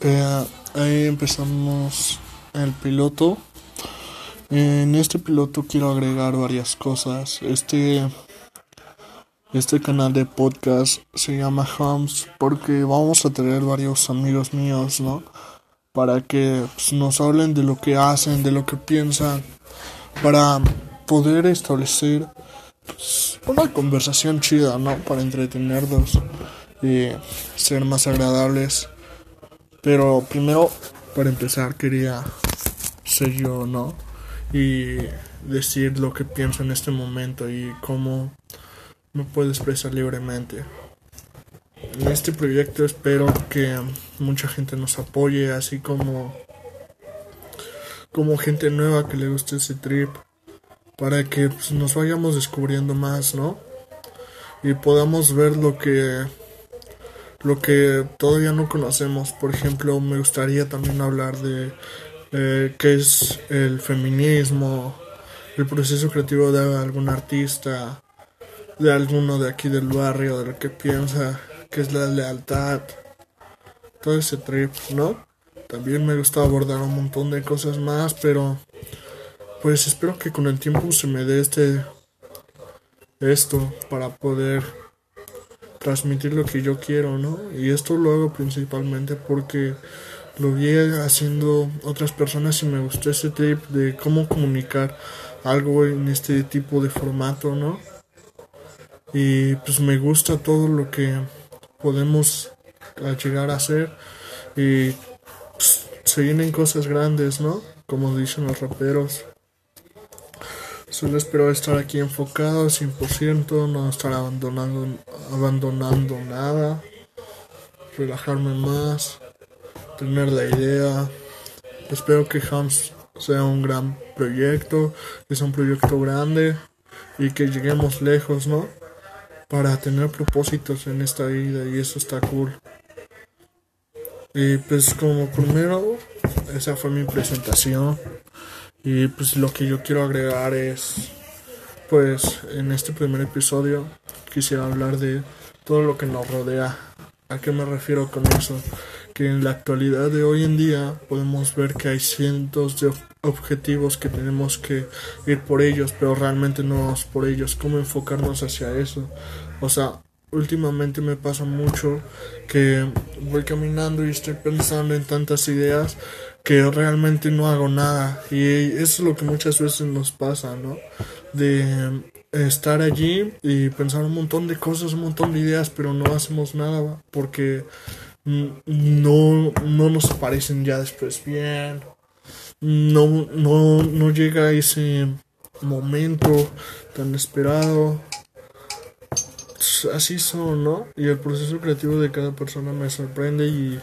Eh, ahí empezamos el piloto. En este piloto quiero agregar varias cosas. Este, este canal de podcast se llama Hums porque vamos a tener varios amigos míos, ¿no? Para que pues, nos hablen de lo que hacen, de lo que piensan, para poder establecer pues, una conversación chida, ¿no? Para entretenerlos y ser más agradables. Pero primero, para empezar, quería ser yo, ¿no? Y decir lo que pienso en este momento y cómo me puedo expresar libremente. En este proyecto espero que mucha gente nos apoye, así como como gente nueva que le guste ese trip, para que pues, nos vayamos descubriendo más, ¿no? Y podamos ver lo que lo que todavía no conocemos. Por ejemplo, me gustaría también hablar de eh, qué es el feminismo, el proceso creativo de algún artista, de alguno de aquí del barrio, de lo que piensa, qué es la lealtad, todo ese trip, ¿no? También me gusta abordar un montón de cosas más, pero pues espero que con el tiempo se me dé este esto para poder transmitir lo que yo quiero, ¿no? Y esto lo hago principalmente porque lo vi haciendo otras personas y me gustó ese trip de cómo comunicar algo en este tipo de formato, ¿no? Y pues me gusta todo lo que podemos llegar a hacer y pues, se vienen cosas grandes, ¿no? Como dicen los raperos. Solo espero estar aquí enfocado 100%, no estar abandonando, abandonando nada, relajarme más, tener la idea. Espero que Hams sea un gran proyecto, que sea un proyecto grande y que lleguemos lejos, ¿no? Para tener propósitos en esta vida y eso está cool. Y pues como primero, esa fue mi presentación. Y pues lo que yo quiero agregar es, pues en este primer episodio quisiera hablar de todo lo que nos rodea. ¿A qué me refiero con eso? Que en la actualidad de hoy en día podemos ver que hay cientos de objetivos que tenemos que ir por ellos, pero realmente no vamos por ellos. ¿Cómo enfocarnos hacia eso? O sea, últimamente me pasa mucho que voy caminando y estoy pensando en tantas ideas que realmente no hago nada. Y eso es lo que muchas veces nos pasa, ¿no? De estar allí y pensar un montón de cosas, un montón de ideas, pero no hacemos nada porque no, no nos parecen ya después bien, no, no, no llega ese momento tan esperado así son, ¿no? Y el proceso creativo de cada persona me sorprende y